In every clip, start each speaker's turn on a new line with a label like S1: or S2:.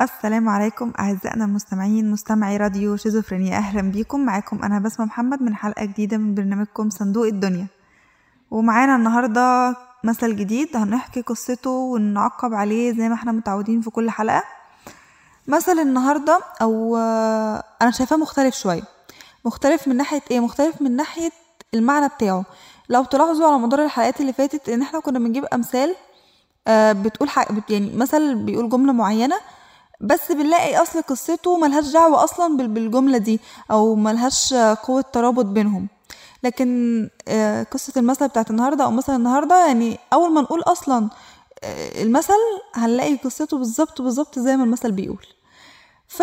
S1: السلام عليكم أعزائنا المستمعين مستمعي راديو شيزوفرينيا. أهلا بيكم. معاكم أنا بسمة محمد من حلقة جديدة من برنامجكم صندوق الدنيا. ومعانا النهاردة مثل جديد هنحكي قصته ونعقب عليه زي ما إحنا متعودين في كل حلقة. مثل النهاردة أو آه، أنا شايفاه مختلف شوية. مختلف من ناحية إيه؟ مختلف من ناحية المعنى بتاعه. لو تلاحظوا على مدار الحلقات اللي فاتت إن إحنا كنا بنجيب أمثال آه، بتقول حق يعني مثل بيقول جملة معينة بس بنلاقي أصل قصته ملهاش دعوة أصلا بال- بالجملة دي أو ملهاش قوة ترابط بينهم. لكن آه، قصة المثل بتاعت النهاردة أو مثل النهاردة يعني أول ما نقول أصلا آه، المثل هنلاقي قصته بالظبط بالظبط زي ما المثل بيقول. ف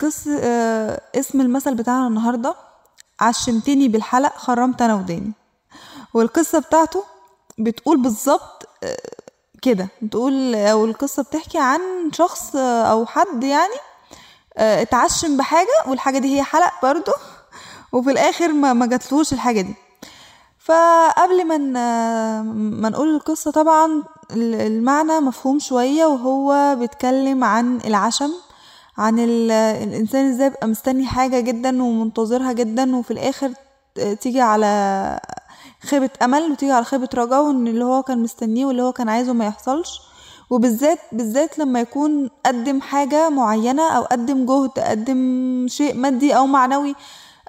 S1: قص آه، اسم المثل بتاعنا النهاردة عشمتني بالحلق خرمت أنا وداني. والقصة بتاعته بتقول بالظبط كده. بتقول أو القصة بتحكي عن شخص أو حد يعني آه، اتعشم بحاجة والحاجة دي هي حلق برضو وفي الآخر ما ما جاتلوش الحاجة دي. فقبل ما ما نقول القصة طبعا ال- المعنى مفهوم شوية وهو بيتكلم عن العشم عن ال- الإنسان إزاي يبقى مستني حاجة جدا ومنتظرها جدا وفي الآخر ت- تيجي على خيبة أمل وتيجي على خيبة رجا وإن اللي هو كان مستنيه واللي هو كان عايزه ما يحصلش. وبالذات بالذات لما يكون قدم حاجة معينة أو قدم جهد قدم شيء مادي أو معنوي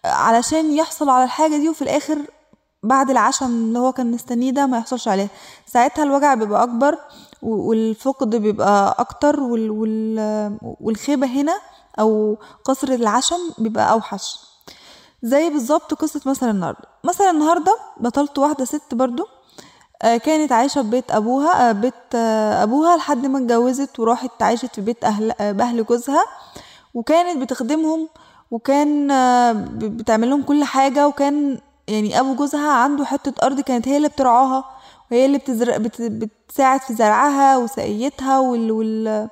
S1: علشان يحصل على الحاجة دي وفي الآخر بعد العشم اللي هو كان مستنيه ده ما يحصلش عليه ساعتها الوجع بيبقى أكبر والفقد بيبقى أكتر وال وال والخيبة هنا أو قصر العشم بيبقى أوحش. زي بالظبط قصة مثلا النهاردة. مثلا النهاردة بطلت واحدة ست برضو آه، كانت عايشة في بيت أبوها آه، بيت آه، أبوها لحد ما اتجوزت وراحت عاشت في بيت أهل بأهل جوزها. وكانت بتخدمهم وكان بتعمل لهم كل حاجة وكان يعني أبو جوزها عنده حتة أرض كانت هي اللي بترعاها وهي اللي بتزرع بت بتساعد في زرعها وسقيتها وال وال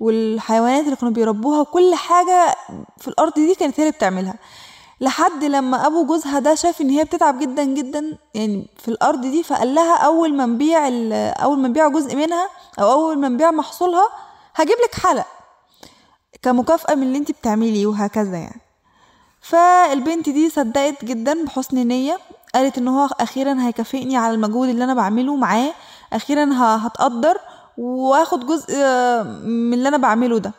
S1: والحيوانات اللي كانوا بيربوها وكل حاجة في الأرض دي كانت هي اللي بتعملها. لحد لما أبو جوزها ده شاف إن هي بتتعب جدا جدا يعني في الأرض دي فقال لها أول ما نبيع أول ما نبيع جزء منها أو أول ما نبيع محصولها هجيب لك حلق كمكافأة من اللي أنت بتعمليه وهكذا يعني. فالبنت دي صدقت جدا بحسن نية قالت إن هو أخيرا هيكافئني على المجهود اللي أنا بعمله معاه أخيرا هتقدر وآخد جزء آه، من اللي أنا بعمله ده.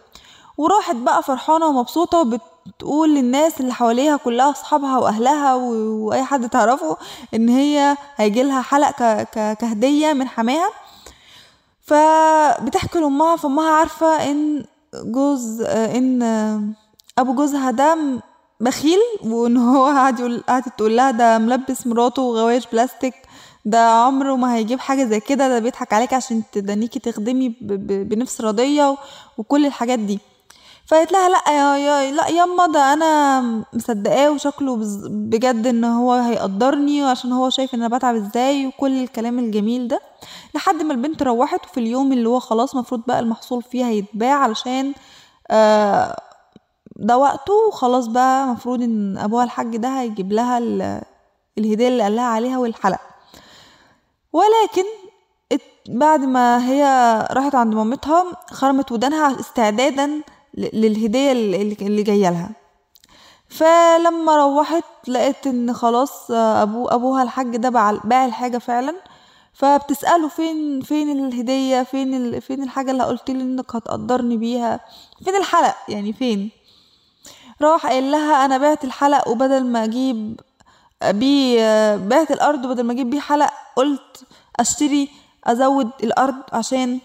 S1: وراحت بقى فرحانة ومبسوطة وبتقول للناس اللي حواليها كلها أصحابها وأهلها وأي حد تعرفه إن هي هيجيلها حلق ك- ك- كهدية من حماها. فبتحكي لأمها فأمها عارفة إن جوز إن أبو جوزها ده بخيل وإن هو قاعد يقول قعدت تقول لها ده ملبس مراته غوايش بلاستيك ده عمره ما هيجيب حاجة زي كده ده بيضحك عليك عشان تدنيكي تخدمي بنفس راضيه وكل الحاجات دي. فقالت لها لا يا يا لا ياما ده أنا مصدقاه وشكله بجد إن هو هيقدرني عشان هو شايف إن أنا بتعب إزاي وكل الكلام الجميل ده. لحد ما البنت روحت وفي اليوم اللي هو خلاص مفروض بقى المحصول فيه هيتباع علشان آه ده وقته وخلاص بقى مفروض إن أبوها الحاج ده هيجيب لها ال- الهدية اللي قال لها عليها والحلق. ولكن بعد ما هي راحت عند مامتها خرمت ودانها استعدادا للهدية اللي جاية لها. فلما روحت لقيت إن خلاص ابو أبوها الحاج ده باع الحاجة فعلا. فبتسأله فين فين الهدية؟ فين. فين الحاجة اللي قلت لي إنك هتقدرني بيها؟ فين الحلق؟ يعني فين؟ راح قايل لها أنا بعت الحلق وبدل ما أجيب بيه بعت الأرض وبدل ما أجيب بيه حلق قلت أشتري أزود الأرض عشان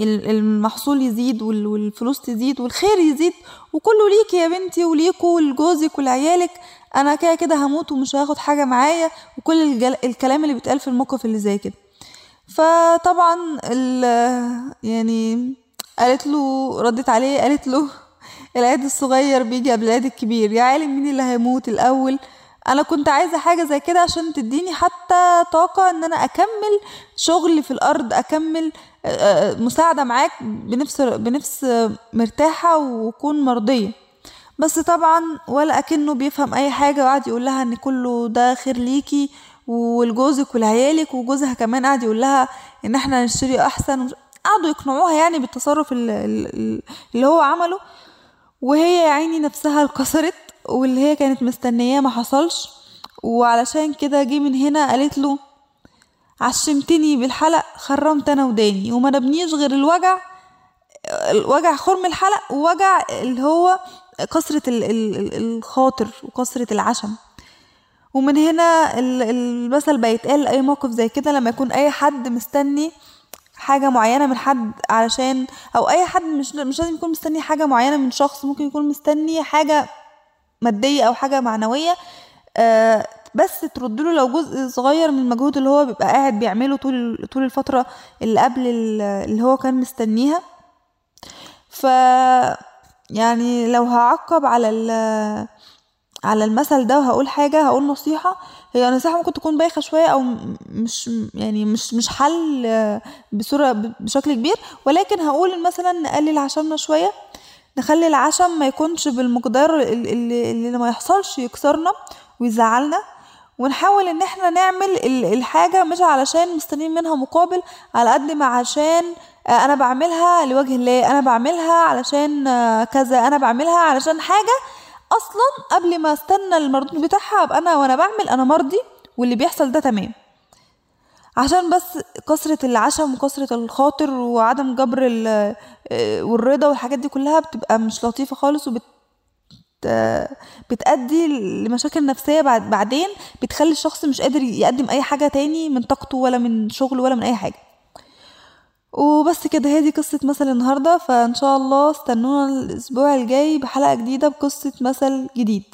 S1: المحصول يزيد وال- والفلوس تزيد والخير يزيد وكله ليكي يا بنتي وليكوا ولجوزك ولعيالك أنا كده كده هموت ومش هاخد حاجة معايا وكل. الكلام اللي بيتقال في الموقف اللي زي كده فطبعا ال... يعني قالت له ردت عليه قالت له العيد الصغير بيجي قبل العيد الكبير يا عالم مين اللي هيموت الأول أنا كنت عايزة حاجة زي كده عشان تديني حتى طاقة إن أنا أكمل شغل في الأرض أكمل آه، آه، مساعدة معاك بنفس بنفس مرتاحة وكون مرضية. بس طبعا ولا أكنه بيفهم أي حاجة وقعد يقول لها إن كله ده خير ليكي ولجوزك ولعيالك وجوزها كمان قعد يقول لها إن إحنا نشتري أحسن قعدوا يقنعوها يعني بالتصرف اللي هو عمله. وهي يا عيني نفسها اتكسرت. واللي هي كانت مستنياه ما حصلش. وعلشان كده جه من هنا قالت له عشمتني بالحلق خرمت أنا وداني. وما نبنيش غير الوجع وجع خرم الحلق ووجع اللي هو كسرة الخاطر وكسرة العشم. ومن هنا المثل بيتقال أي موقف زي كده لما يكون أي حد مستني حاجة معينة من حد علشان أو أي حد مش مش لازم يكون مستني حاجة معينة من شخص ممكن يكون مستني حاجة مادية أو حاجة معنوية آه بس ترد له لو جزء صغير من المجهود اللي هو بيبقى قاعد بيعمله طول طول الفترة اللي قبل اللي هو كان مستنيها. ف يعني لو هعقب على على المثل ده وهقول حاجة هقول نصيحة هي نصيحة ممكن تكون بايخة شوية أو مش يعني مش مش حل بصورة بشكل كبير ولكن هقول مثلا نقلل عشمنا شوية. نخلي العشم ما يكونش بالمقدار اللي, اللي ما يحصلش يكسرنا ويزعلنا. ونحاول إن إحنا نعمل الحاجة مش علشان مستنيين منها مقابل على قد ما عشان أنا بعملها لوجه الله أنا بعملها علشان كذا أنا بعملها علشان حاجة. أصلا قبل ما أستنى المردود بتاعها أبقى أنا وأنا بعمل أنا مرضي واللي بيحصل ده تمام. عشان بس كثرة العشم وكثرة الخاطر وعدم جبر والرضا والحاجات دي كلها بتبقى مش لطيفة خالص وبت بتأدي لمشاكل نفسية بعد بعدين بتخلي الشخص مش قادر يقدم أي حاجة تاني من طاقته ولا من شغله ولا من أي حاجة. وبس كده دي قصة مثل النهاردة فإن شاء الله استنونا الأسبوع الجاي بحلقة جديدة بقصة مثل جديد.